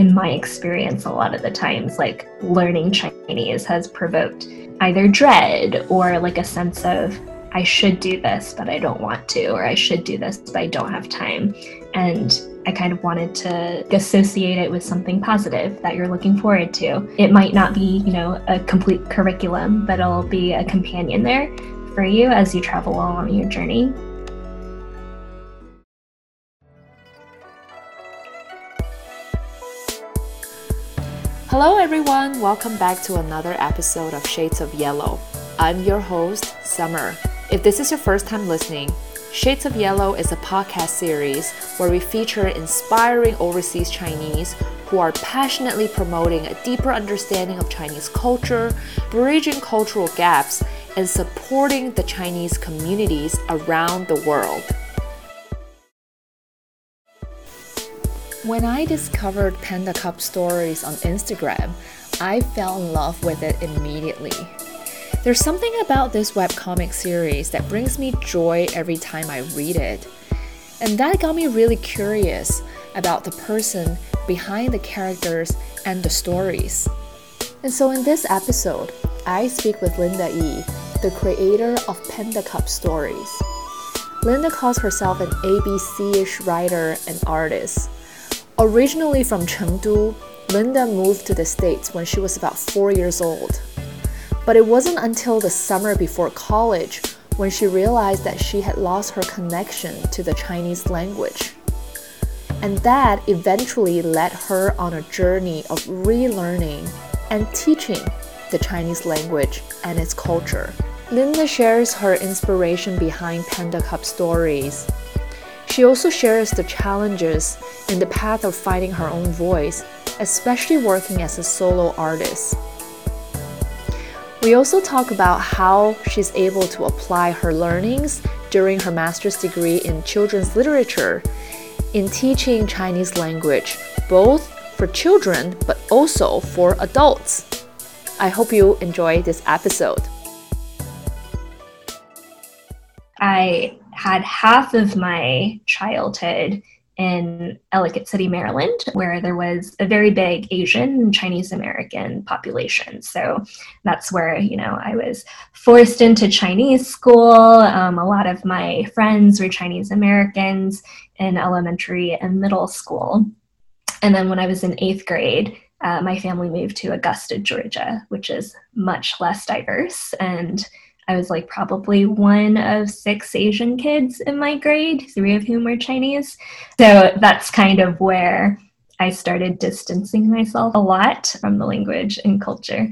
in my experience, a lot of the times, like learning Chinese has provoked either dread or like a sense of, I should do this, but I don't want to, or I should do this, but I don't have time. And I kind of wanted to associate it with something positive that you're looking forward to. It might not be, you know, a complete curriculum, but it'll be a companion there for you as you travel along your journey. Hello, everyone. Welcome back to another episode of Shades of Yellow. I'm your host, Summer. If this is your first time listening, Shades of Yellow is a podcast series where we feature inspiring overseas Chinese who are passionately promoting a deeper understanding of Chinese culture, bridging cultural gaps, and supporting the Chinese communities around the world. When I discovered Panda Cub stories on Instagram, I fell in love with it immediately. There's something about this webcomic series that brings me joy every time I read it. And that got me really curious about the person behind the characters and the stories. And so in this episode, I speak with Linda Yi, the creator of Panda Cub Stories. Linda calls herself an ABC ish writer and artist. Originally from Chengdu, Linda moved to the States when she was about four years old. But it wasn't until the summer before college when she realized that she had lost her connection to the Chinese language. And that eventually led her on a journey of relearning and teaching the Chinese language and its culture. Linda shares her inspiration behind Panda Cub stories she also shares the challenges in the path of finding her own voice, especially working as a solo artist. We also talk about how she's able to apply her learnings during her master's degree in children's literature in teaching Chinese language, both for children but also for adults. I hope you enjoy this episode. I had half of my childhood in Ellicott City, Maryland, where there was a very big Asian Chinese American population. So that's where, you know, I was forced into Chinese school. Um, a lot of my friends were Chinese Americans in elementary and middle school. And then when I was in eighth grade, uh, my family moved to Augusta, Georgia, which is much less diverse and I was like probably one of six Asian kids in my grade, three of whom were Chinese. So that's kind of where I started distancing myself a lot from the language and culture.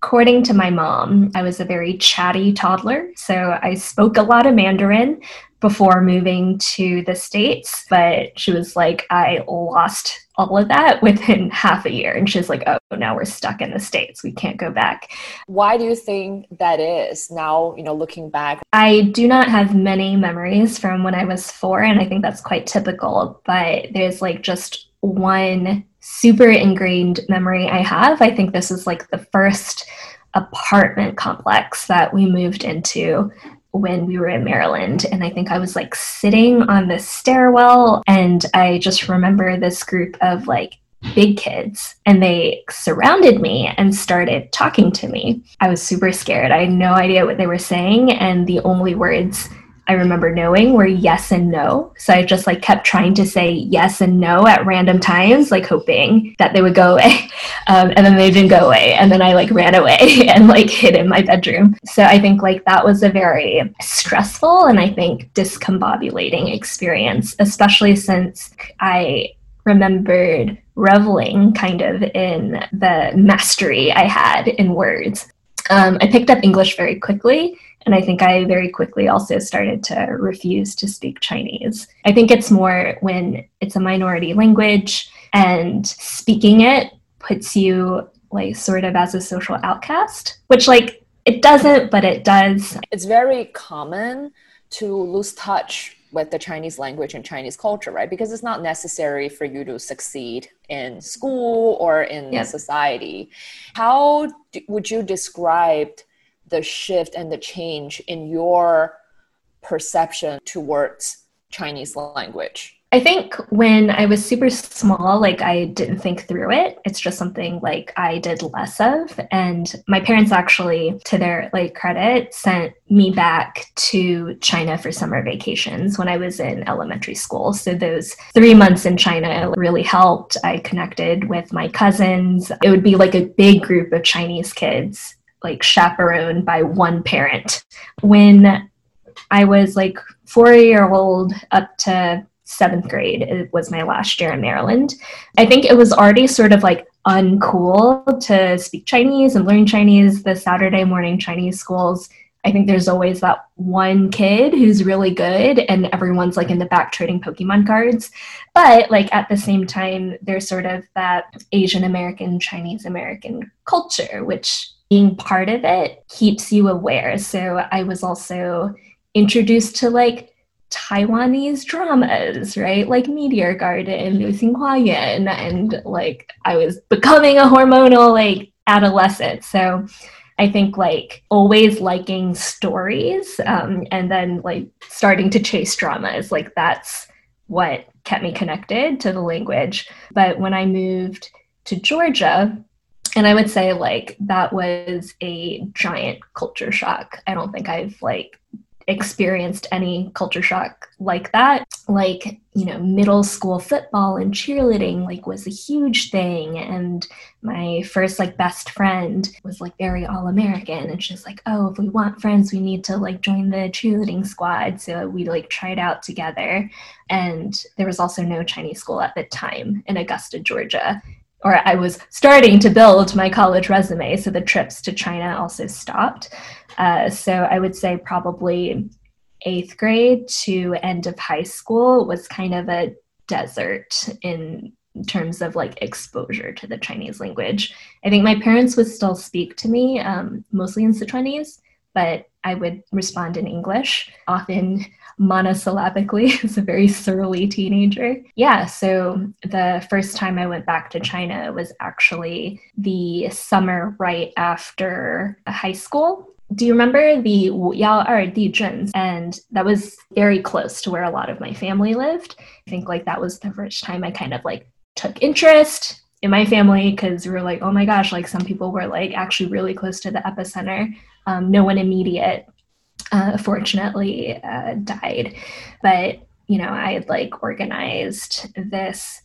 According to my mom, I was a very chatty toddler, so I spoke a lot of Mandarin before moving to the States, but she was like, I lost all of that within half a year. And she's like, oh, now we're stuck in the States. We can't go back. Why do you think that is now, you know, looking back? I do not have many memories from when I was four, and I think that's quite typical, but there's like just one super ingrained memory I have. I think this is like the first apartment complex that we moved into when we were in Maryland. And I think I was like sitting on the stairwell, and I just remember this group of like big kids and they surrounded me and started talking to me. I was super scared. I had no idea what they were saying, and the only words I remember knowing were yes and no. So I just like kept trying to say yes and no at random times, like hoping that they would go away. Um, and then they didn't go away. And then I like ran away and like hid in my bedroom. So I think like that was a very stressful and I think discombobulating experience, especially since I remembered reveling kind of in the mastery I had in words. Um, I picked up English very quickly and I think I very quickly also started to refuse to speak Chinese. I think it's more when it's a minority language and speaking it puts you like sort of as a social outcast, which like it doesn't, but it does. It's very common to lose touch with the Chinese language and Chinese culture, right? Because it's not necessary for you to succeed in school or in yeah. society. How would you describe the shift and the change in your perception towards Chinese language? I think when I was super small, like I didn't think through it. It's just something like I did less of. And my parents actually, to their like credit, sent me back to China for summer vacations when I was in elementary school. So those three months in China really helped. I connected with my cousins. It would be like a big group of Chinese kids, like chaperoned by one parent. When I was like four year old up to seventh grade. It was my last year in Maryland. I think it was already sort of like uncool to speak Chinese and learn Chinese. The Saturday morning Chinese schools, I think there's always that one kid who's really good and everyone's like in the back trading Pokemon cards. But like at the same time, there's sort of that Asian American, Chinese American culture, which being part of it keeps you aware. So I was also introduced to like Taiwanese dramas, right? Like Meteor Garden, Liu Xing Hua Yuan, and like I was becoming a hormonal like adolescent. So I think like always liking stories um, and then like starting to chase dramas, like that's what kept me connected to the language. But when I moved to Georgia, and I would say like that was a giant culture shock. I don't think I've like experienced any culture shock like that. Like you know middle school football and cheerleading like was a huge thing. And my first like best friend was like very all american and she's like oh if we want friends we need to like join the cheerleading squad. So we like tried out together. And there was also no chinese school at the time in augusta georgia. Or I was starting to build my college resume, so the trips to China also stopped. Uh, so I would say probably eighth grade to end of high school was kind of a desert in terms of like exposure to the Chinese language. I think my parents would still speak to me, um, mostly in Sichuanese, but I would respond in English, often monosyllabically as a very surly teenager. Yeah, so the first time I went back to China was actually the summer right after high school do you remember the Wu Yao Er Dizhen? And that was very close to where a lot of my family lived. I think like that was the first time I kind of like took interest in my family because we were like, oh my gosh, like some people were like actually really close to the epicenter. Um, no one immediate, uh, fortunately, uh, died. But, you know, I had like organized this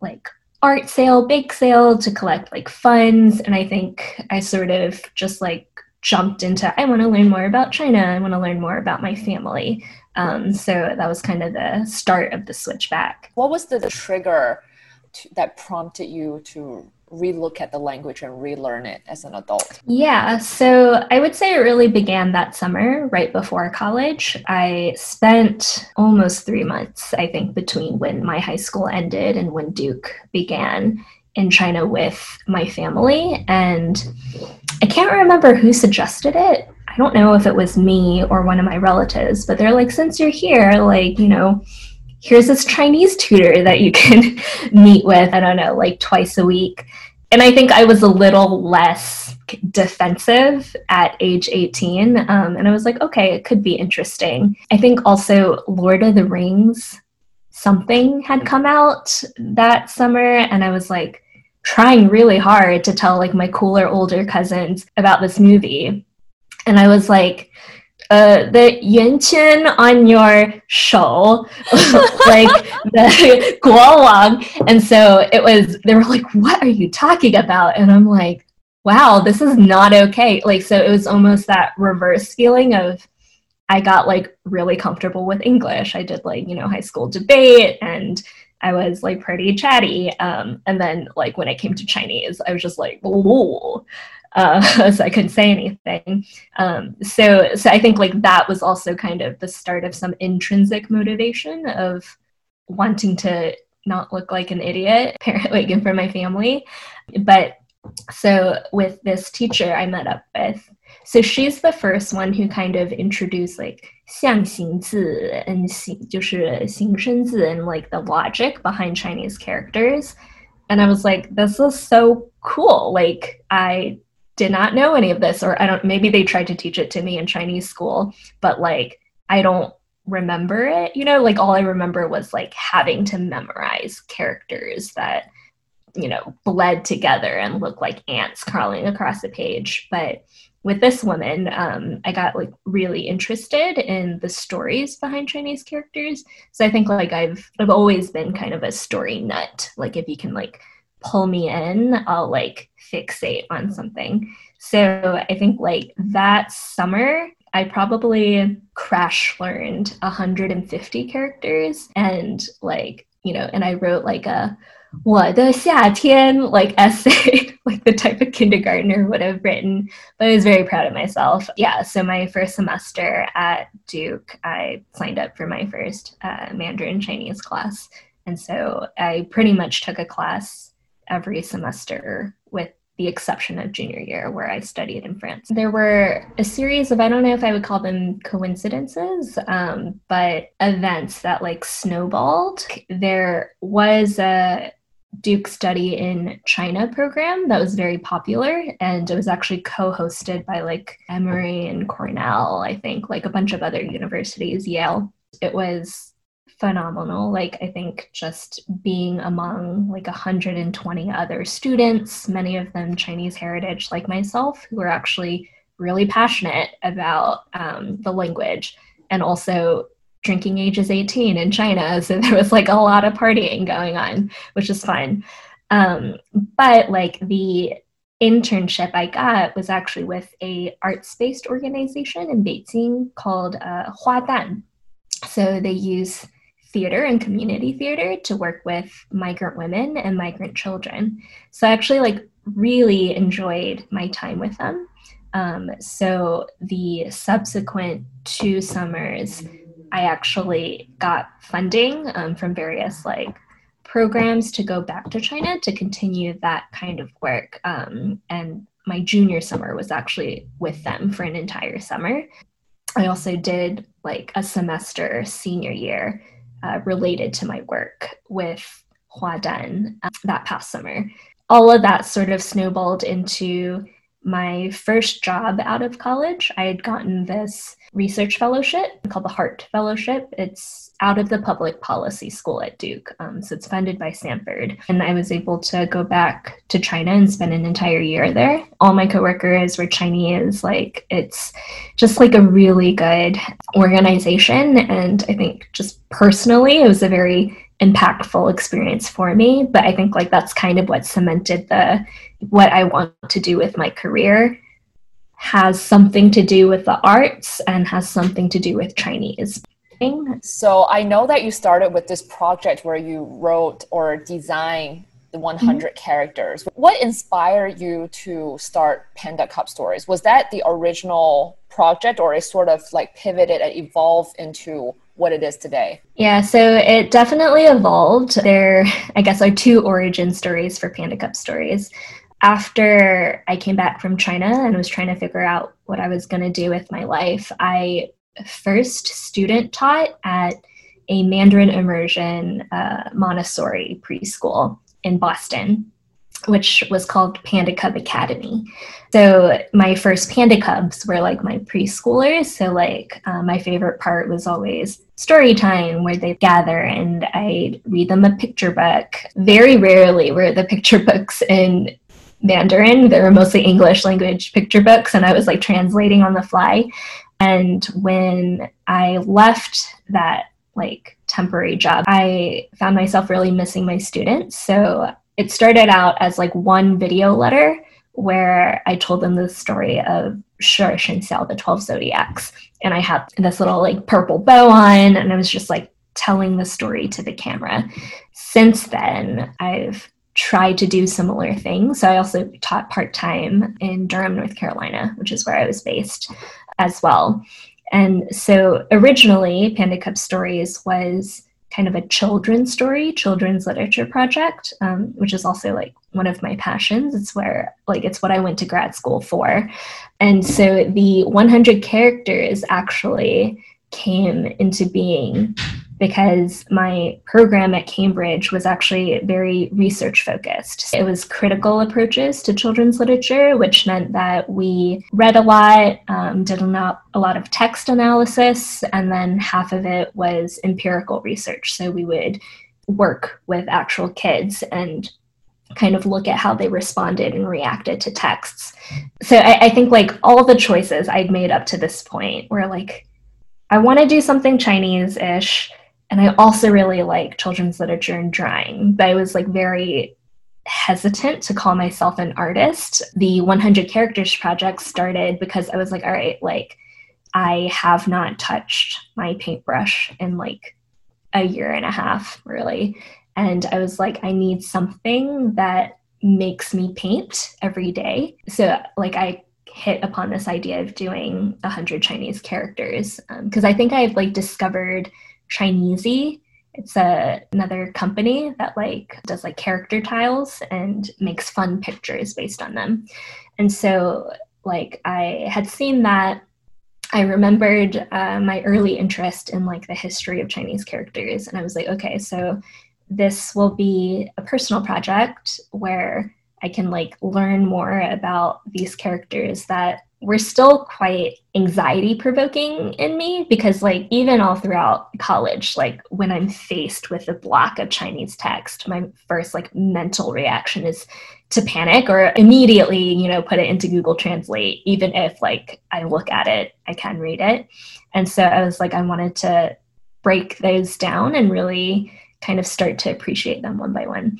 like art sale, bake sale to collect like funds. And I think I sort of just like jumped into I want to learn more about China. I want to learn more about my family. Um, so that was kind of the start of the switch back. What was the trigger to, that prompted you to relook at the language and relearn it as an adult? Yeah, so I would say it really began that summer, right before college. I spent almost three months, I think, between when my high school ended and when Duke began in China with my family. And I can't remember who suggested it. I don't know if it was me or one of my relatives, but they're like, since you're here, like, you know, here's this Chinese tutor that you can meet with, I don't know, like twice a week. And I think I was a little less defensive at age 18. Um, and I was like, okay, it could be interesting. I think also Lord of the Rings something had come out that summer and I was like trying really hard to tell like my cooler older cousins about this movie. And I was like, uh, the yuanqian on your show, like the guowang. And so it was, they were like, what are you talking about? And I'm like, wow, this is not okay. Like, so it was almost that reverse feeling of I got like really comfortable with English. I did like, you know, high school debate and I was like pretty chatty. Um, and then like when it came to Chinese, I was just like, whoa. Uh, so I couldn't say anything. Um, so, so I think like that was also kind of the start of some intrinsic motivation of wanting to not look like an idiot, like in of my family. But so with this teacher I met up with, so she's the first one who kind of introduced like 象形字 and 就是形声字 and like the logic behind Chinese characters. And I was like, this is so cool. Like I did not know any of this, or I don't maybe they tried to teach it to me in Chinese school, but like I don't remember it. You know, like all I remember was like having to memorize characters that, you know, bled together and looked like ants crawling across the page. But with this woman, um, I got like really interested in the stories behind Chinese characters. So I think like I've I've always been kind of a story nut. Like if you can like pull me in, I'll like fixate on something. So I think like that summer, I probably crash learned 150 characters and like, you know, and I wrote like a what the Tian like essay, like the type of kindergartner would have written, but I was very proud of myself. Yeah, so my first semester at Duke, I signed up for my first uh, Mandarin Chinese class. And so I pretty much took a class every semester with the exception of junior year where I studied in France. There were a series of, I don't know if I would call them coincidences, um, but events that like snowballed. There was a Duke Study in China program that was very popular, and it was actually co hosted by like Emory and Cornell, I think, like a bunch of other universities, Yale. It was phenomenal. Like, I think just being among like 120 other students, many of them Chinese heritage, like myself, who are actually really passionate about um, the language and also drinking age is 18 in China. So there was like a lot of partying going on, which is fun. Um, but like the internship I got was actually with a arts-based organization in Beijing called uh, Hua Dan. So they use theater and community theater to work with migrant women and migrant children. So I actually like really enjoyed my time with them. Um, so the subsequent two summers, I actually got funding um, from various like programs to go back to China to continue that kind of work. Um, and my junior summer was actually with them for an entire summer. I also did like a semester senior year uh, related to my work with Huadan uh, that past summer. All of that sort of snowballed into my first job out of college. I had gotten this research fellowship called the Hart Fellowship. It's out of the public policy school at Duke. Um, so it's funded by Sanford. And I was able to go back to China and spend an entire year there. All my coworkers were Chinese. Like it's just like a really good organization. And I think just personally, it was a very impactful experience for me. But I think like that's kind of what cemented the what I want to do with my career has something to do with the arts and has something to do with Chinese. So I know that you started with this project where you wrote or designed the 100 mm-hmm. characters. What inspired you to start Panda Cub Stories? Was that the original project or it sort of like pivoted and evolved into what it is today? Yeah, so it definitely evolved. There, I guess, are two origin stories for Panda Cub Stories after I came back from China and was trying to figure out what I was going to do with my life, I first student taught at a Mandarin immersion uh, Montessori preschool in Boston, which was called Panda Cub Academy. So my first Panda Cubs were like my preschoolers. So like uh, my favorite part was always story time where they gather and I read them a picture book. Very rarely were the picture books in Mandarin. They were mostly English language picture books, and I was like translating on the fly. And when I left that like temporary job, I found myself really missing my students. So it started out as like one video letter where I told them the story of Shi Shen Xiao, the 12 zodiacs. And I had this little like purple bow on, and I was just like telling the story to the camera. Since then, I've tried to do similar things. So I also taught part time in Durham, North Carolina, which is where I was based as well. And so originally, Panda Cub Stories was kind of a children's story, children's literature project, um, which is also like one of my passions. It's where, like, it's what I went to grad school for. And so the 100 characters actually came into being because my program at Cambridge was actually very research focused. It was critical approaches to children's literature, which meant that we read a lot, um, did a lot, a lot of text analysis, and then half of it was empirical research. So we would work with actual kids and kind of look at how they responded and reacted to texts. So I, I think like all the choices I'd made up to this point were like, I want to do something Chinese ish. And I also really like children's literature and drawing, but I was like very hesitant to call myself an artist. The 100 characters project started because I was like, all right, like I have not touched my paintbrush in like a year and a half, really. And I was like, I need something that makes me paint every day. So, like, I hit upon this idea of doing 100 Chinese characters because um, I think I've like discovered Chineasy. It's a, another company that like does like character tiles and makes fun pictures based on them. And so like I had seen that I remembered uh, my early interest in like the history of Chinese characters, and I was like, okay, so this will be a personal project where I can like learn more about these characters that were still quite anxiety provoking in me because like even all throughout college like when i'm faced with a block of chinese text my first like mental reaction is to panic or immediately you know put it into google translate even if like i look at it i can read it. And so i was like i wanted to break those down and really kind of start to appreciate them one by one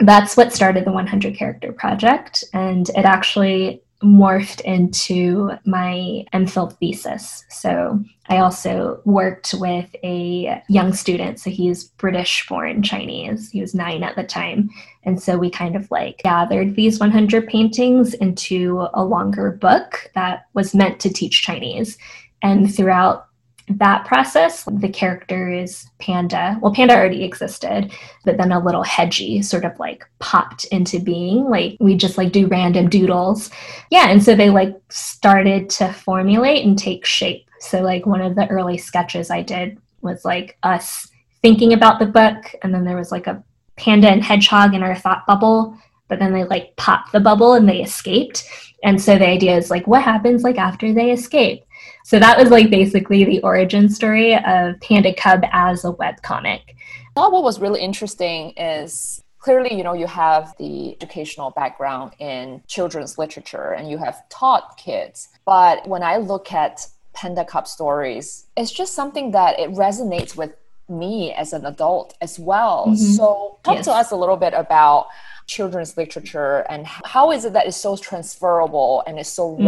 that's what started the 100 character project and it actually morphed into my MPhil thesis. So I also worked with a young student. So he's British born Chinese. He was nine at the time. And so we kind of like gathered these 100 paintings into a longer book that was meant to teach Chinese. And throughout that process, the character is Panda. Well, Panda already existed, but then a little hedgie sort of like popped into being. Like we just like do random doodles. Yeah. And so they like started to formulate and take shape. So, like, one of the early sketches I did was like us thinking about the book, and then there was like a panda and hedgehog in our thought bubble, but then they like popped the bubble and they escaped. And so the idea is like, what happens like after they escape? So that was like basically the origin story of Panda Cub as a web comic. What was really interesting is clearly you know you have the educational background in children's literature and you have taught kids but when i look at panda cub stories it's just something that it resonates with me as an adult as well mm-hmm. so talk yes. to us a little bit about children's literature and how is it that it's so transferable and is so mm-hmm.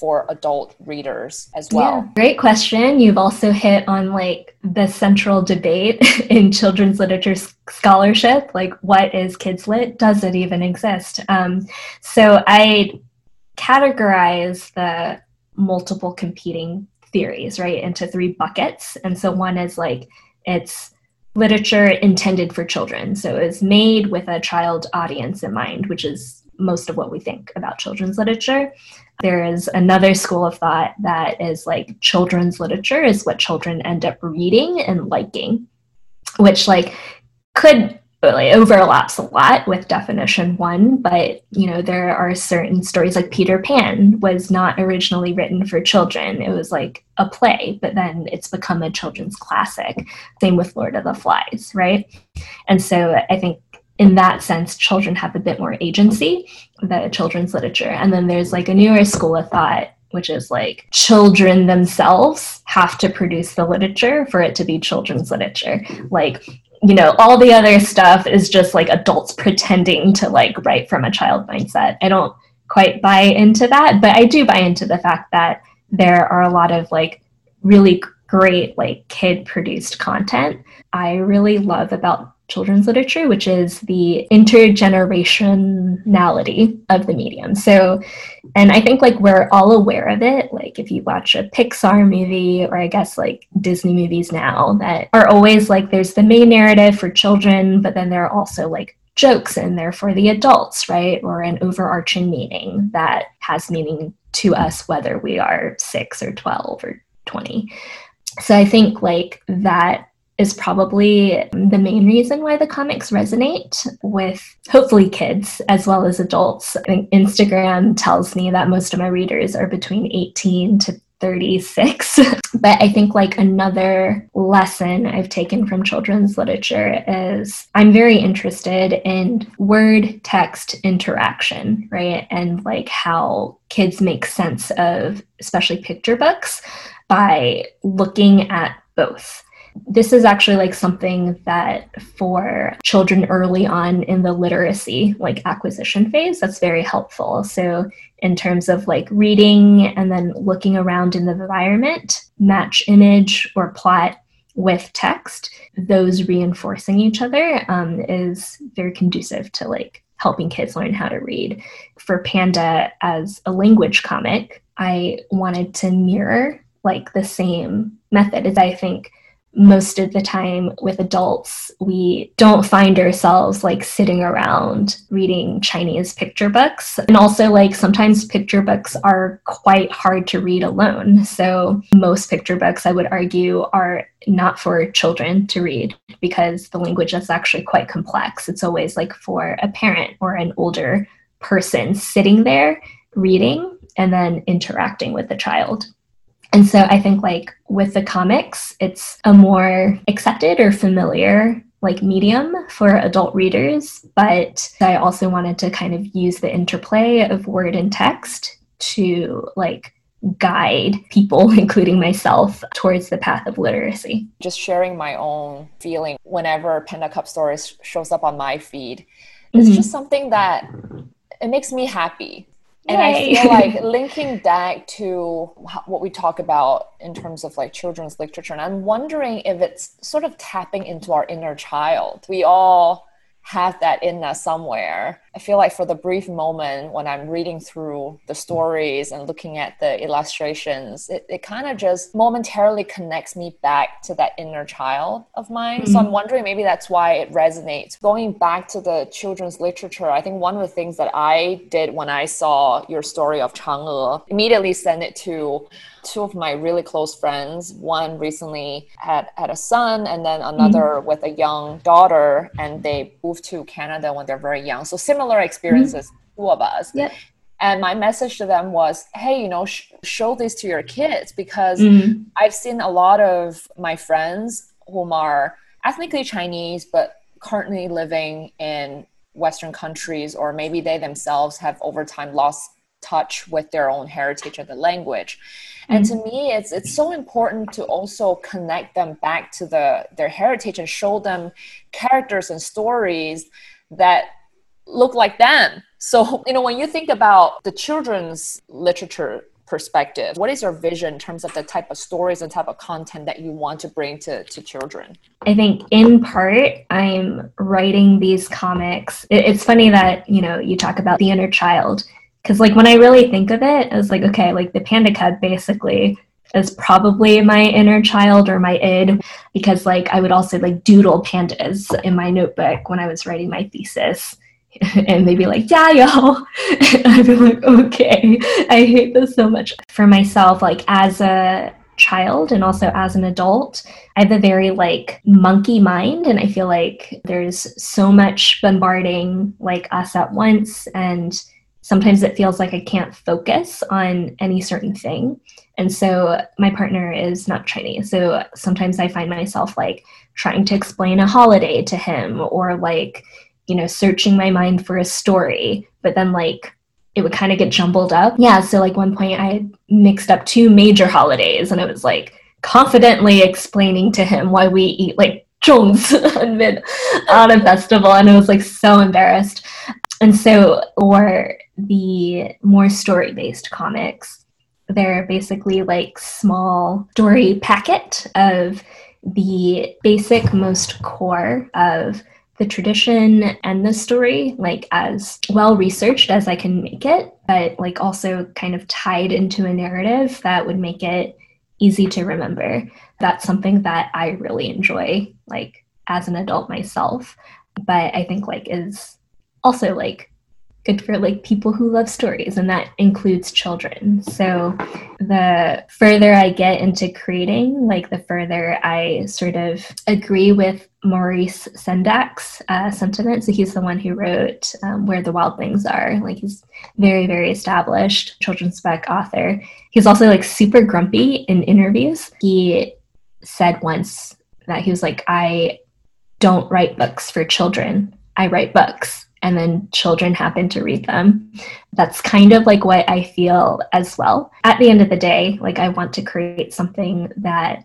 For adult readers as well? Yeah, great question. You've also hit on like the central debate in children's literature scholarship, like what is kids lit? Does it even exist? Um, so I categorize the multiple competing theories, right, into three buckets. And so one is like it's literature intended for children. So it's made with a child audience in mind, which is most of what we think about children's literature. There is another school of thought that is like children's literature is what children end up reading and liking, which like could really overlaps a lot with definition one, but you know, there are certain stories like Peter Pan was not originally written for children. It was like a play, but then it's become a children's classic. Same with Lord of the Flies, right? And so I think in that sense, children have a bit more agency, the children's literature. And then there's like a newer school of thought, which is like children themselves have to produce the literature for it to be children's literature. Like, you know, all the other stuff is just like adults pretending to like write from a child mindset. I don't quite buy into that, but I do buy into the fact that there are a lot of like really great like kid produced content I really love about children's literature, which is the intergenerationality of the medium. So, and I think like we're all aware of it. Like if you watch a Pixar movie or I guess like Disney movies now that are always like there's the main narrative for children, but then there are also like jokes in there for the adults, right? Or an overarching meaning that has meaning to us whether we are six or 12 or 20. So I think like that is probably the main reason why the comics resonate with hopefully kids as well as adults. I think Instagram tells me that most of my readers are between 18 to 36. but I think like another lesson I've taken from children's literature is I'm very interested in word text interaction, right? And like how kids make sense of especially picture books by looking at both this is actually like something that for children early on in the literacy like acquisition phase that's very helpful. So in terms of like reading and then looking around in the environment match image or plot with text those reinforcing each other um, is very conducive to like helping kids learn how to read. For panda as a language comic i wanted to mirror like the same method as i think most of the time with adults, we don't find ourselves like sitting around reading Chinese picture books. And also, like, sometimes picture books are quite hard to read alone. So, most picture books, I would argue, are not for children to read because the language is actually quite complex. It's always like for a parent or an older person sitting there reading and then interacting with the child. And so I think like with the comics, it's a more accepted or familiar like medium for adult readers, but I also wanted to kind of use the interplay of word and text to like guide people, including myself, towards the path of literacy. Just sharing my own feeling whenever Panda Cub Stories shows up on my feed. It's mm-hmm. just something that it makes me happy and Yay. I feel like linking back to what we talk about in terms of like children's literature, and I'm wondering if it's sort of tapping into our inner child. We all have that in us somewhere. I feel like for the brief moment when I'm reading through the stories and looking at the illustrations, it, it kind of just momentarily connects me back to that inner child of mine. Mm-hmm. So I'm wondering maybe that's why it resonates. Going back to the children's literature, I think one of the things that I did when I saw your story of Chang'e, immediately sent it to two of my really close friends. One recently had had a son, and then another mm-hmm. with a young daughter, and they moved to Canada when they're very young. So similar experiences, mm-hmm. two of us. Yep. And my message to them was, hey, you know, sh- show this to your kids because mm-hmm. I've seen a lot of my friends whom are ethnically Chinese, but currently living in Western countries, or maybe they themselves have over time lost touch with their own heritage and the language. And to me, it's it's so important to also connect them back to the their heritage and show them characters and stories that look like them. So, you know, when you think about the children's literature perspective, what is your vision in terms of the type of stories and type of content that you want to bring to, to children? I think in part, I'm writing these comics. It's funny that, you know, you talk about the inner child because like when i really think of it it's like okay like the panda cub basically is probably my inner child or my id because like i would also like doodle pandas in my notebook when i was writing my thesis and they'd be like yeah yo i'd be like okay i hate this so much for myself like as a child and also as an adult i have a very like monkey mind and i feel like there's so much bombarding like us at once and sometimes it feels like I can't focus on any certain thing. And so my partner is not Chinese. So sometimes I find myself like trying to explain a holiday to him or like, you know, searching my mind for a story, but then like it would kind of get jumbled up. Yeah. So like one point I mixed up two major holidays and it was like confidently explaining to him why we eat like zhongs on a festival and I was like so embarrassed. And so, or the more story based comics, they're basically like small story packet of the basic, most core of the tradition and the story, like as well researched as I can make it, but like also kind of tied into a narrative that would make it easy to remember. That's something that I really enjoy, like as an adult myself, but I think like is also like good for like people who love stories and that includes children. So the further i get into creating like the further i sort of agree with maurice sendak's uh, sentiment. So he's the one who wrote um, where the wild things are. Like he's very very established children's book author. He's also like super grumpy in interviews. He said once that he was like i don't write books for children. I write books and then children happen to read them. That's kind of like what I feel as well. At the end of the day, like I want to create something that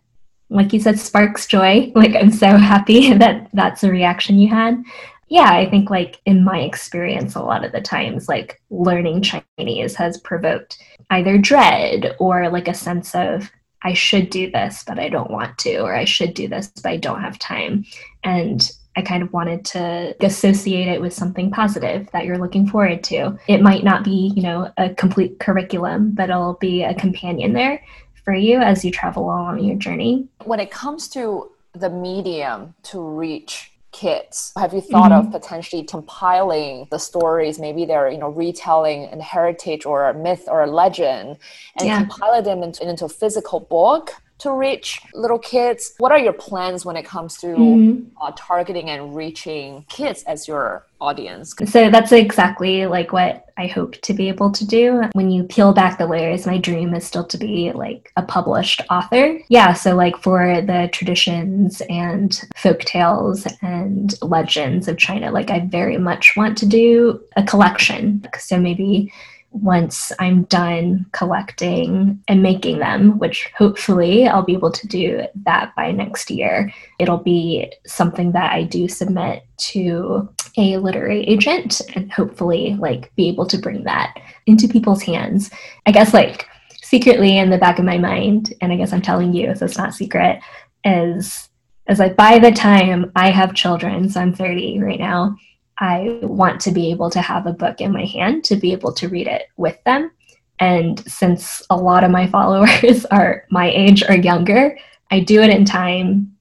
like you said sparks joy. Like I'm so happy that that's a reaction you had. Yeah, I think like in my experience a lot of the times like learning Chinese has provoked either dread or like a sense of I should do this but I don't want to or I should do this but I don't have time. And I kind of wanted to associate it with something positive that you're looking forward to. It might not be, you know, a complete curriculum, but it'll be a companion there for you as you travel along your journey. When it comes to the medium to reach kids have you thought mm-hmm. of potentially compiling the stories maybe they're you know retelling a heritage or a myth or a legend and yeah. compile them into, into a physical book to reach little kids? What are your plans when it comes to mm-hmm. uh, targeting and reaching kids as your audience? So that's exactly like what I hope to be able to do. When you peel back the layers, my dream is still to be like a published author. Yeah, so like for the traditions and folk tales and legends of China, like I very much want to do a collection. So maybe once I'm done collecting and making them, which hopefully I'll be able to do that by next year, it'll be something that I do submit to a literary agent and hopefully like be able to bring that into people's hands. I guess like secretly in the back of my mind, and I guess I'm telling you, so it's not secret, is is like by the time I have children, so I'm 30 right now, I want to be able to have a book in my hand to be able to read it with them. And since a lot of my followers are my age or younger, I do it in time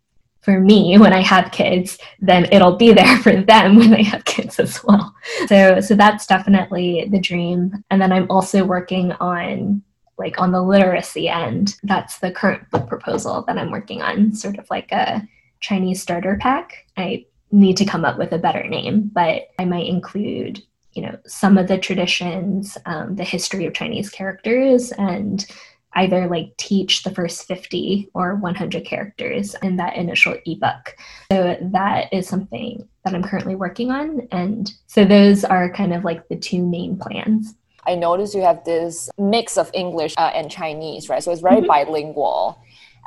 for me when I have kids, then it'll be there for them when they have kids as well. So so that's definitely the dream. And then I'm also working on like on the literacy end. That's the current book proposal that I'm working on, sort of like a Chinese starter pack. I need to come up with a better name, but I might include, you know, some of the traditions, um, the history of Chinese characters, and either like teach the first 50 or 100 characters in that initial ebook. So that is something that I'm currently working on. And so those are kind of like the two main plans. I noticed you have this mix of English uh, and Chinese, right? So it's very mm-hmm. bilingual.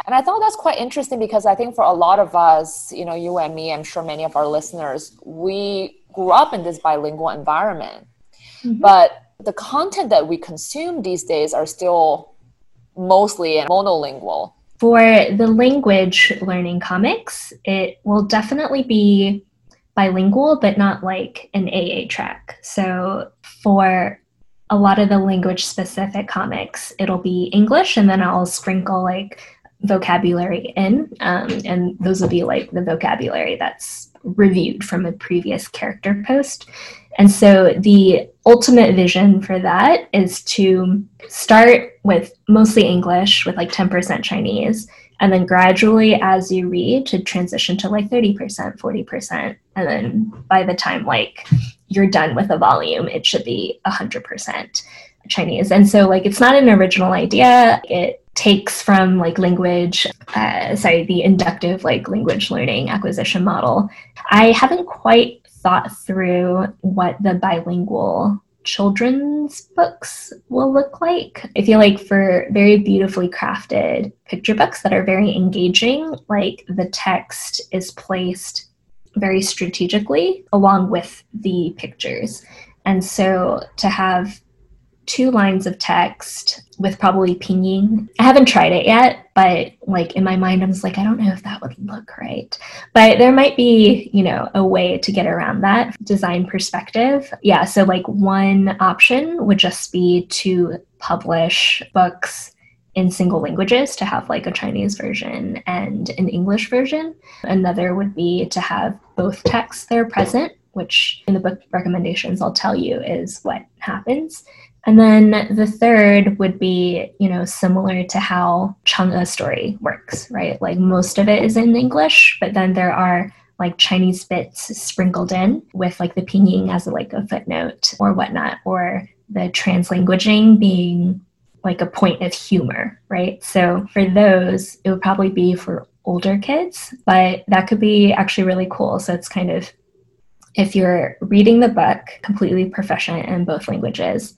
And I thought that's quite interesting because I think for a lot of us, you know, you and me, I'm sure many of our listeners, we grew up in this bilingual environment. Mm-hmm. But the content that we consume these days are still mostly monolingual. For the language learning comics, it will definitely be bilingual, but not like an AA track. So for a lot of the language specific comics, it'll be English, and then I'll sprinkle like vocabulary in, um, and those will be like the vocabulary that's reviewed from a previous character post. And so the ultimate vision for that is to start with mostly English with like 10% Chinese, and then gradually as you read to transition to like 30%, 40%. And then by the time like you're done with a volume, it should be 100% Chinese. And so like it's not an original idea. It takes from like language, uh, sorry, the inductive like language learning acquisition model. I haven't quite thought through what the bilingual children's books will look like. I feel like for very beautifully crafted picture books that are very engaging, like the text is placed very strategically along with the pictures. And so to have two lines of text with probably pinyin. I haven't tried it yet, but like in my mind, I'm just like, I don't know if that would look right. But there might be, you know, a way to get around that design perspective. Yeah. So, like, one option would just be to publish books in single languages to have like a Chinese version and an English version. Another would be to have both texts there present which in the book recommendations I'll tell you is what happens. And then the third would be, you know, similar to how Chang'e story works, right? Like most of it is in English, but then there are like Chinese bits sprinkled in with like the pinyin as like a footnote or whatnot, or the translanguaging being like a point of humor, right? So for those, it would probably be for older kids, but that could be actually really cool. So it's kind of if you're reading the book completely proficient in both languages,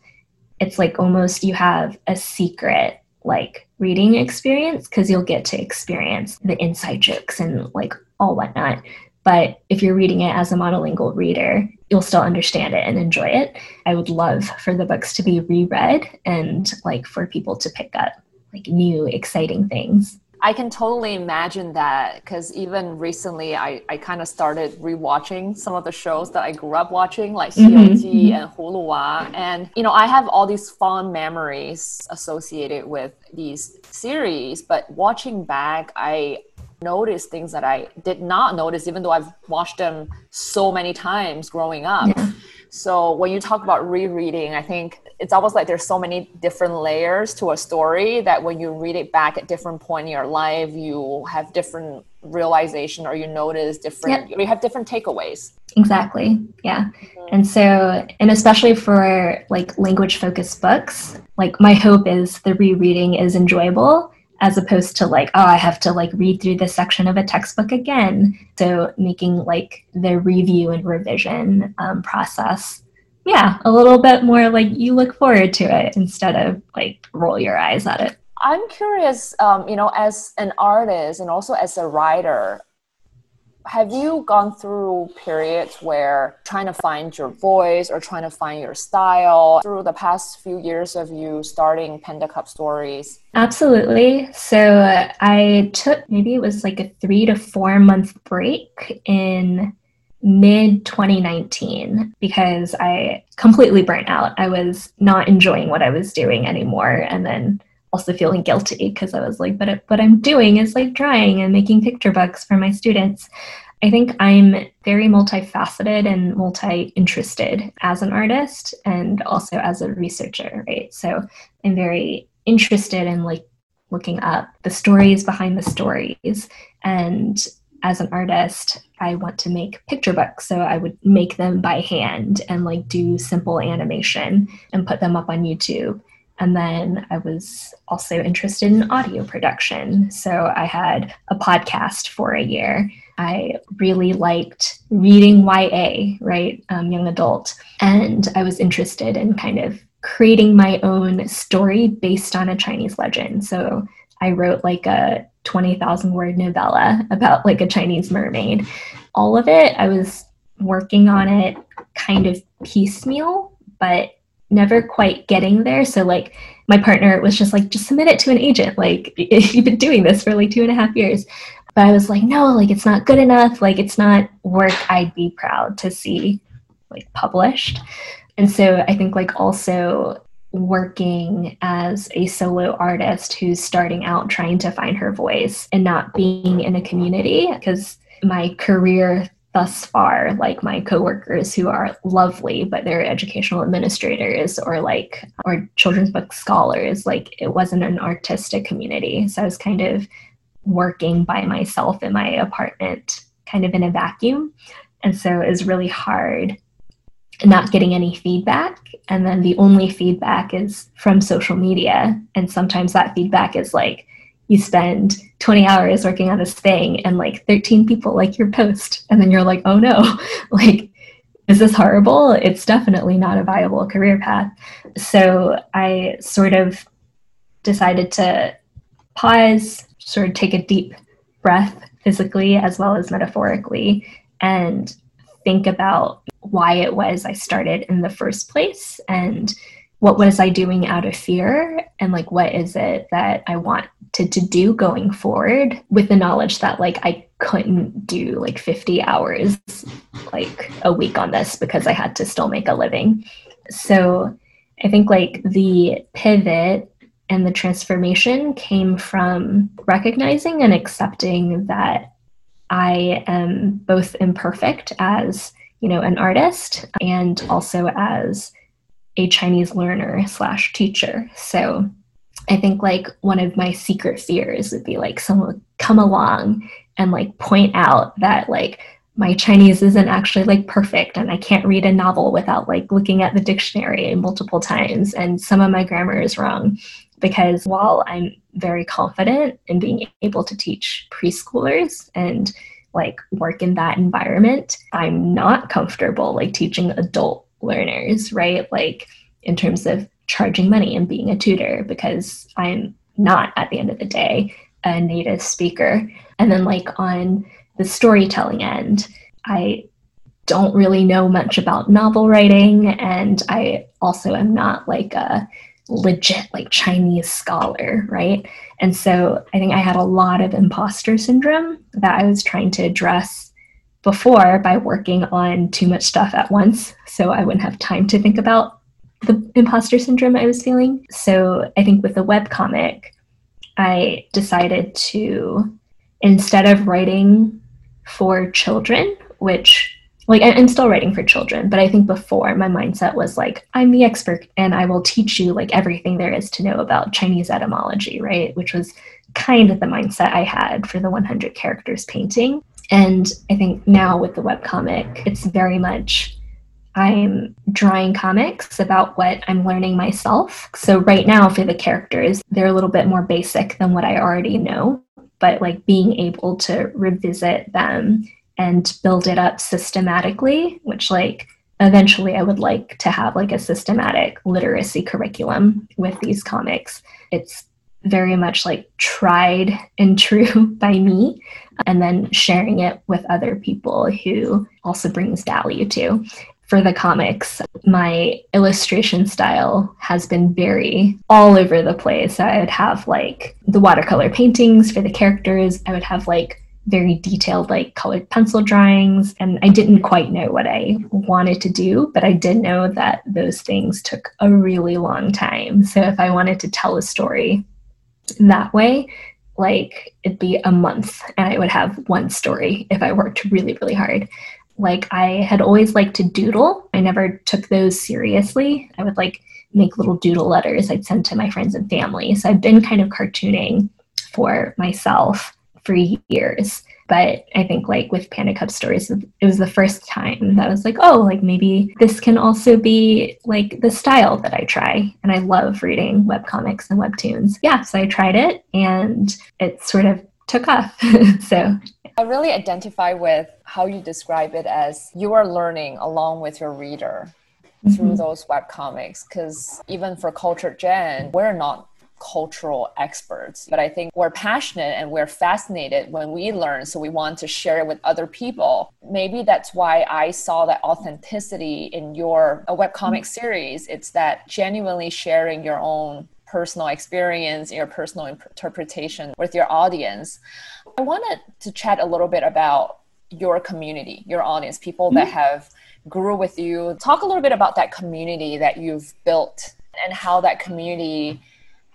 it's like almost you have a secret like reading experience because you'll get to experience the inside jokes and like all whatnot. But if you're reading it as a monolingual reader, you'll still understand it and enjoy it. I would love for the books to be reread and like for people to pick up like new exciting things. I can totally imagine that because even recently I, I kind of started rewatching some of the shows that I grew up watching, like mm-hmm. mm-hmm. and Hulua. And, you know, I have all these fond memories associated with these series, but watching back, I notice things that I did not notice, even though I've watched them so many times growing up. Yeah. So when you talk about rereading, I think it's almost like there's so many different layers to a story that when you read it back at different point in your life, you have different realization or you notice different yep. you have different takeaways. Exactly. Yeah. Mm-hmm. And so and especially for like language focused books, like my hope is the rereading is enjoyable as opposed to like oh i have to like read through this section of a textbook again. So making like the review and revision um, process yeah a little bit more like you look forward to it instead of like roll your eyes at it. I'm curious um, you know as an artist and also as a writer have you gone through periods where trying to find your voice or trying to find your style through the past few years of you starting Panda Cub Stories? Absolutely. So uh, I took maybe it was like a three to four month break in mid 2019 because I completely burnt out. I was not enjoying what I was doing anymore. And then also feeling guilty because I was like, but what I'm doing is like drawing and making picture books for my students. I think I'm very multifaceted and multi interested as an artist and also as a researcher, right? So I'm very interested in like looking up the stories behind the stories. And as an artist, I want to make picture books. So I would make them by hand and like do simple animation and put them up on YouTube. And then I was also interested in audio production. So I had a podcast for a year. I really liked reading YA, right? Um, young adult. And I was interested in kind of creating my own story based on a Chinese legend. So I wrote like a 20,000 word novella about like a Chinese mermaid. All of it, I was working on it kind of piecemeal, but never quite getting there. So like my partner was just like, just submit it to an agent. Like you've been doing this for like two and a half years. But I was like, no, like it's not good enough. Like it's not work I'd be proud to see like published. And so I think like also working as a solo artist who's starting out trying to find her voice and not being in a community because my career thus far like my coworkers who are lovely but they're educational administrators or like or children's book scholars like it wasn't an artistic community. So i was kind of working by myself in my apartment kind of in a vacuum. And so it was really hard not getting any feedback. And then the only feedback is from social media. And sometimes that feedback is like you spend 20 hours working on this thing and like 13 people like your post and then you're like oh no. Like is this horrible? It's definitely not a viable career path. So i sort of decided to pause sort of take a deep breath physically as well as metaphorically and think about why it was i started in the first place and what was I doing out of fear and like what is it that I want to, to do going forward with the knowledge that like I couldn't do like 50 hours like a week on this because I had to still make a living. So I think like the pivot and the transformation came from recognizing and accepting that I am both imperfect as you know, an artist and also as a Chinese learner slash teacher. So I think like one of my secret fears would be like someone come along and like point out that like my Chinese isn't actually like perfect and I can't read a novel without like looking at the dictionary multiple times and some of my grammar is wrong because while I'm very confident in being able to teach preschoolers and like work in that environment, I'm not comfortable like teaching adult learners, right? Like in terms of charging money and being a tutor because I'm not at the end of the day a native speaker. And then like on the storytelling end, I don't really know much about novel writing and I also am not like a legit like Chinese scholar, right? And so I think I had a lot of imposter syndrome that I was trying to address before by working on too much stuff at once. So I wouldn't have time to think about the imposter syndrome I was feeling. So I think with the web comic, I decided to, instead of writing for children, which like I'm still writing for children, but I think before my mindset was like, I'm the expert and I will teach you like everything there is to know about Chinese etymology, right? Which was kind of the mindset I had for the 100 characters painting. And I think now with the webcomic, it's very much I'm drawing comics about what I'm learning myself. So right now for the characters, they're a little bit more basic than what I already know, but like being able to revisit them and build it up systematically, which like eventually I would like to have like a systematic literacy curriculum with these comics. It's very much like tried and true by me and then sharing it with other people who also brings value to. For the comics, my illustration style has been very all over the place. I would have like the watercolor paintings for the characters. I would have like very detailed, like colored pencil drawings. And I didn't quite know what I wanted to do, but I did know that those things took a really long time. So if I wanted to tell a story that way, like it'd be a month and I would have one story if I worked really, really hard. Like I had always liked to doodle. I never took those seriously. I would like make little doodle letters I'd send to my friends and family. So I've been kind of cartooning for myself for years. But I think like with Panda Cub Stories, it was the first time that I was like, oh, like maybe this can also be like the style that I try. And I love reading web comics and webtoons. Yeah, so I tried it and it sort of took off. so I really identify with how you describe it as you are learning along with your reader through mm-hmm. those web comics because even for CultureGen we're not cultural experts, but I think we're passionate and we're fascinated when we learn, so we want to share it with other people. Maybe that's why I saw that authenticity in your a webcomic series. It's that genuinely sharing your own personal experience, your personal interpretation with your audience. I wanted to chat a little bit about your community, your audience, people that mm-hmm. have grew with you. Talk a little bit about that community that you've built and how that community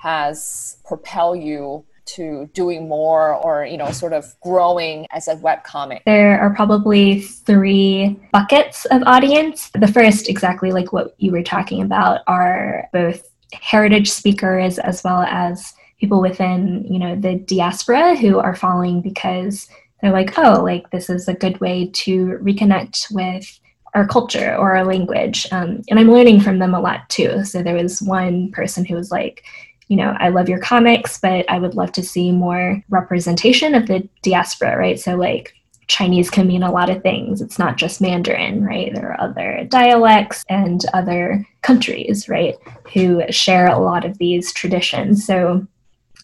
has propelled you to doing more or you know sort of growing as a web comic? There are probably three buckets of audience. The first exactly like what you were talking about are both heritage speakers as well as people within you know the diaspora who are following because they're like oh like this is a good way to reconnect with our culture or our language. Um, and i'm learning from them a lot too. So there was one person who was like you know, I love your comics, but I would love to see more representation of the diaspora, right? So, like, Chinese can mean a lot of things. It's not just Mandarin, right? There are other dialects and other countries, right, who share a lot of these traditions. So,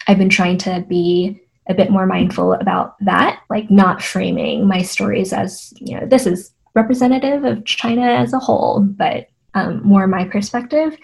I've been trying to be a bit more mindful about that, like not framing my stories as, you know, this is representative of China as a whole, but um, more my perspective.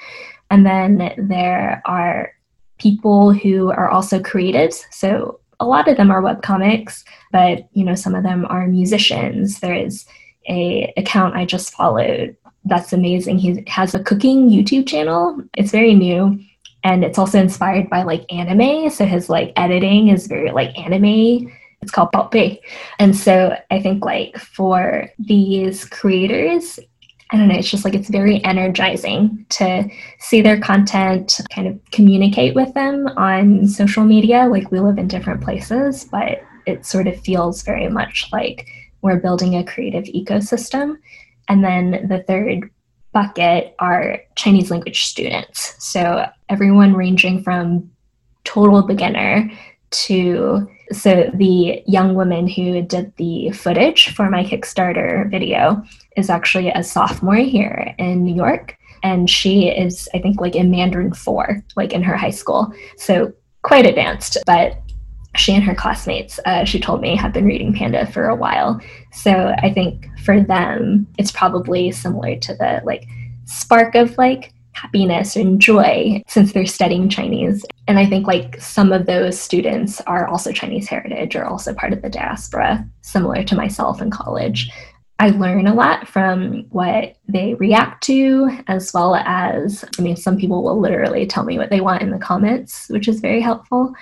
And then there are people who are also creatives. So a lot of them are web comics, but you know some of them are musicians. There is a account I just followed that's amazing. He has a cooking YouTube channel. It's very new and it's also inspired by like anime. So his like editing is very like anime It's called Baobei. And so I think like for these creators, I don't know, it's just like it's very energizing to see their content, kind of communicate with them on social media. Like we live in different places, but it sort of feels very much like we're building a creative ecosystem. And then the third bucket are Chinese language students. So everyone ranging from total beginner to so the young woman who did the footage for my Kickstarter video is actually a sophomore here in New York. And she is, I think, like in Mandarin 4, like in her high school. So quite advanced. But she and her classmates, uh, she told me, have been reading Panda for a while. So I think for them, it's probably similar to the like spark of like happiness and joy since they're studying Chinese. And I think like some of those students are also Chinese heritage or also part of the diaspora, similar to myself in college. I learn a lot from what they react to, as well as, I mean, some people will literally tell me what they want in the comments, which is very helpful.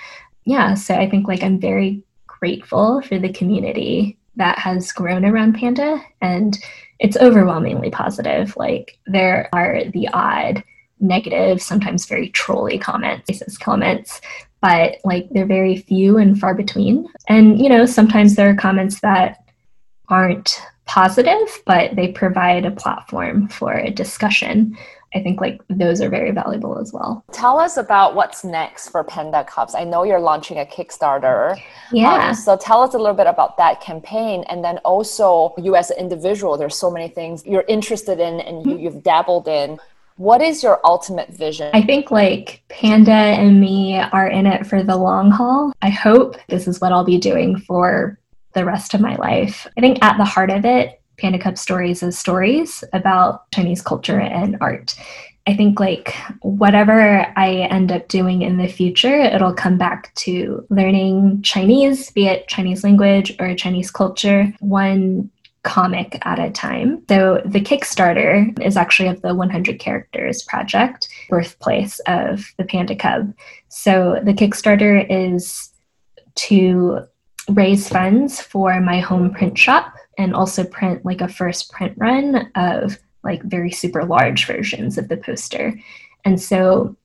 Yeah, so I think like I'm very grateful for the community that has grown around Panda, and it's overwhelmingly positive. Like, there are the odd negative, sometimes very trolly comments, racist comments, but like they're very few and far between. And, you know, sometimes there are comments that aren't positive, but they provide a platform for a discussion. I think like those are very valuable as well. Tell us about what's next for Panda Cubs. I know you're launching a Kickstarter. Yeah. Um, so tell us a little bit about that campaign. And then also, you as an individual, there's so many things you're interested in and you, you've dabbled in. What is your ultimate vision? I think like Panda and me are in it for the long haul. I hope this is what I'll be doing for the rest of my life. I think at the heart of it, Panda Cub Stories is stories about Chinese culture and art. I think like whatever I end up doing in the future, it'll come back to learning Chinese, be it Chinese language or Chinese culture, one comic at a time. So the Kickstarter is actually of the 100 Characters Project, birthplace of the Panda Cub. So the Kickstarter is to raise funds for my home print shop and also print like a first print run of like very super large versions of the poster. And so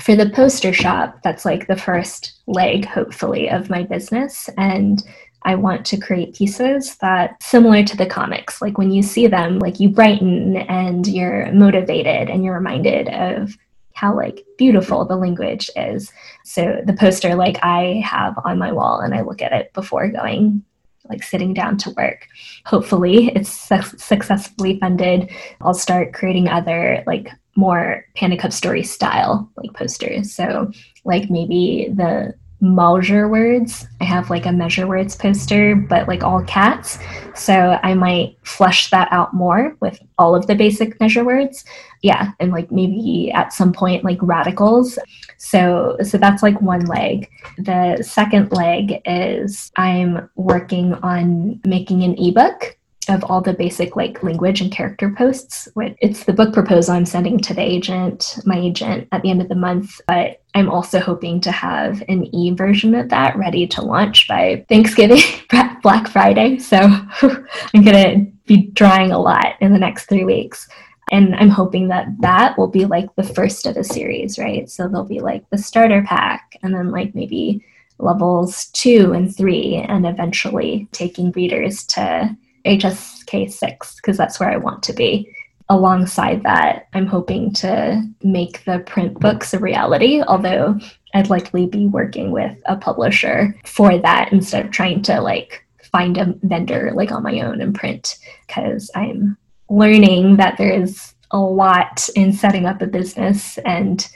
for the poster shop, that's like the first leg, hopefully, of my business. And I want to create pieces that similar to the comics. Like when you see them, like you brighten and you're motivated and you're reminded of how like beautiful the language is. So the poster like I have on my wall and I look at it before going like sitting down to work. Hopefully it's su- successfully funded. I'll start creating other like more Panda Cub story style like posters. So like maybe the measure words. I have like a measure words poster, but like all cats. So I might flesh that out more with all of the basic measure words. Yeah, and like maybe at some point like radicals. So so that's like one leg. The second leg is I'm working on making an ebook of all the basic like language and character posts. It's the book proposal I'm sending to the agent, my agent, at the end of the month. But I'm also hoping to have an e version of that ready to launch by Thanksgiving, Black Friday. So I'm to be drawing a lot in the next three weeks. And I'm hoping that that will be like the first of a series, right? So there'll be like the starter pack and then like maybe levels two and three, and eventually taking readers to HSK 6 because that's where I want to be. Alongside that, I'm hoping to make the print books a reality, although I'd likely be working with a publisher for that instead of trying to like find a vendor like on my own and print because I'm learning that there is a lot in setting up a business and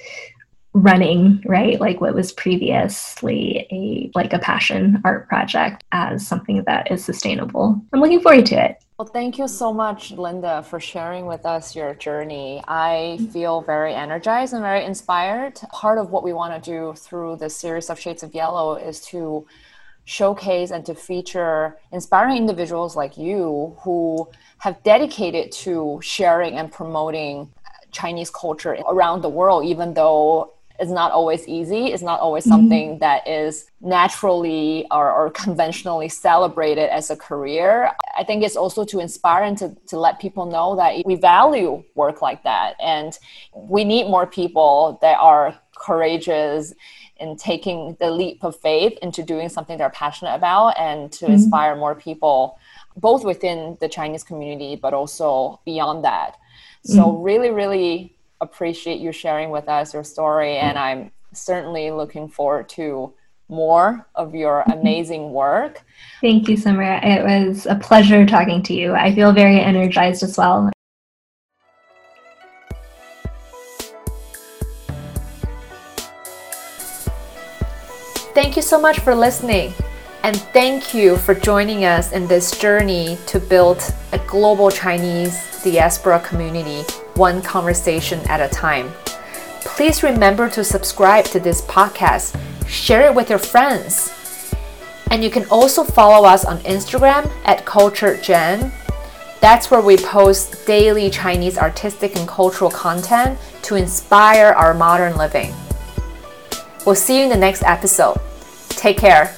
running right? Like what was previously a like a passion art project as something that is sustainable. I'm looking forward to it. Well thank you so much linda for sharing with us your journey. I mm-hmm. feel very energized and very inspired. Part of what we want to do through this series of shades of yellow is to showcase and to feature inspiring individuals like you who have dedicated to sharing and promoting Chinese culture around the world, even though is not always easy. It's not always mm-hmm. something that is naturally or, or conventionally celebrated as a career. I think it's also to inspire and to, to let people know that we value work like that. And we need more people that are courageous in taking the leap of faith into doing something they're passionate about and to mm-hmm. inspire more people both within the Chinese community but also beyond that. So mm-hmm. really, really appreciate you sharing with us your story and I'm certainly looking forward to more of your amazing work. Thank you, Summer. It was a pleasure talking to you. I feel very energized as well. Thank you so much for listening. And thank you for joining us in this journey to build a global Chinese diaspora community, one conversation at a time. Please remember to subscribe to this podcast, share it with your friends. And you can also follow us on Instagram at CultureGen. That's where we post daily Chinese artistic and cultural content to inspire our modern living. We'll see you in the next episode. Take care.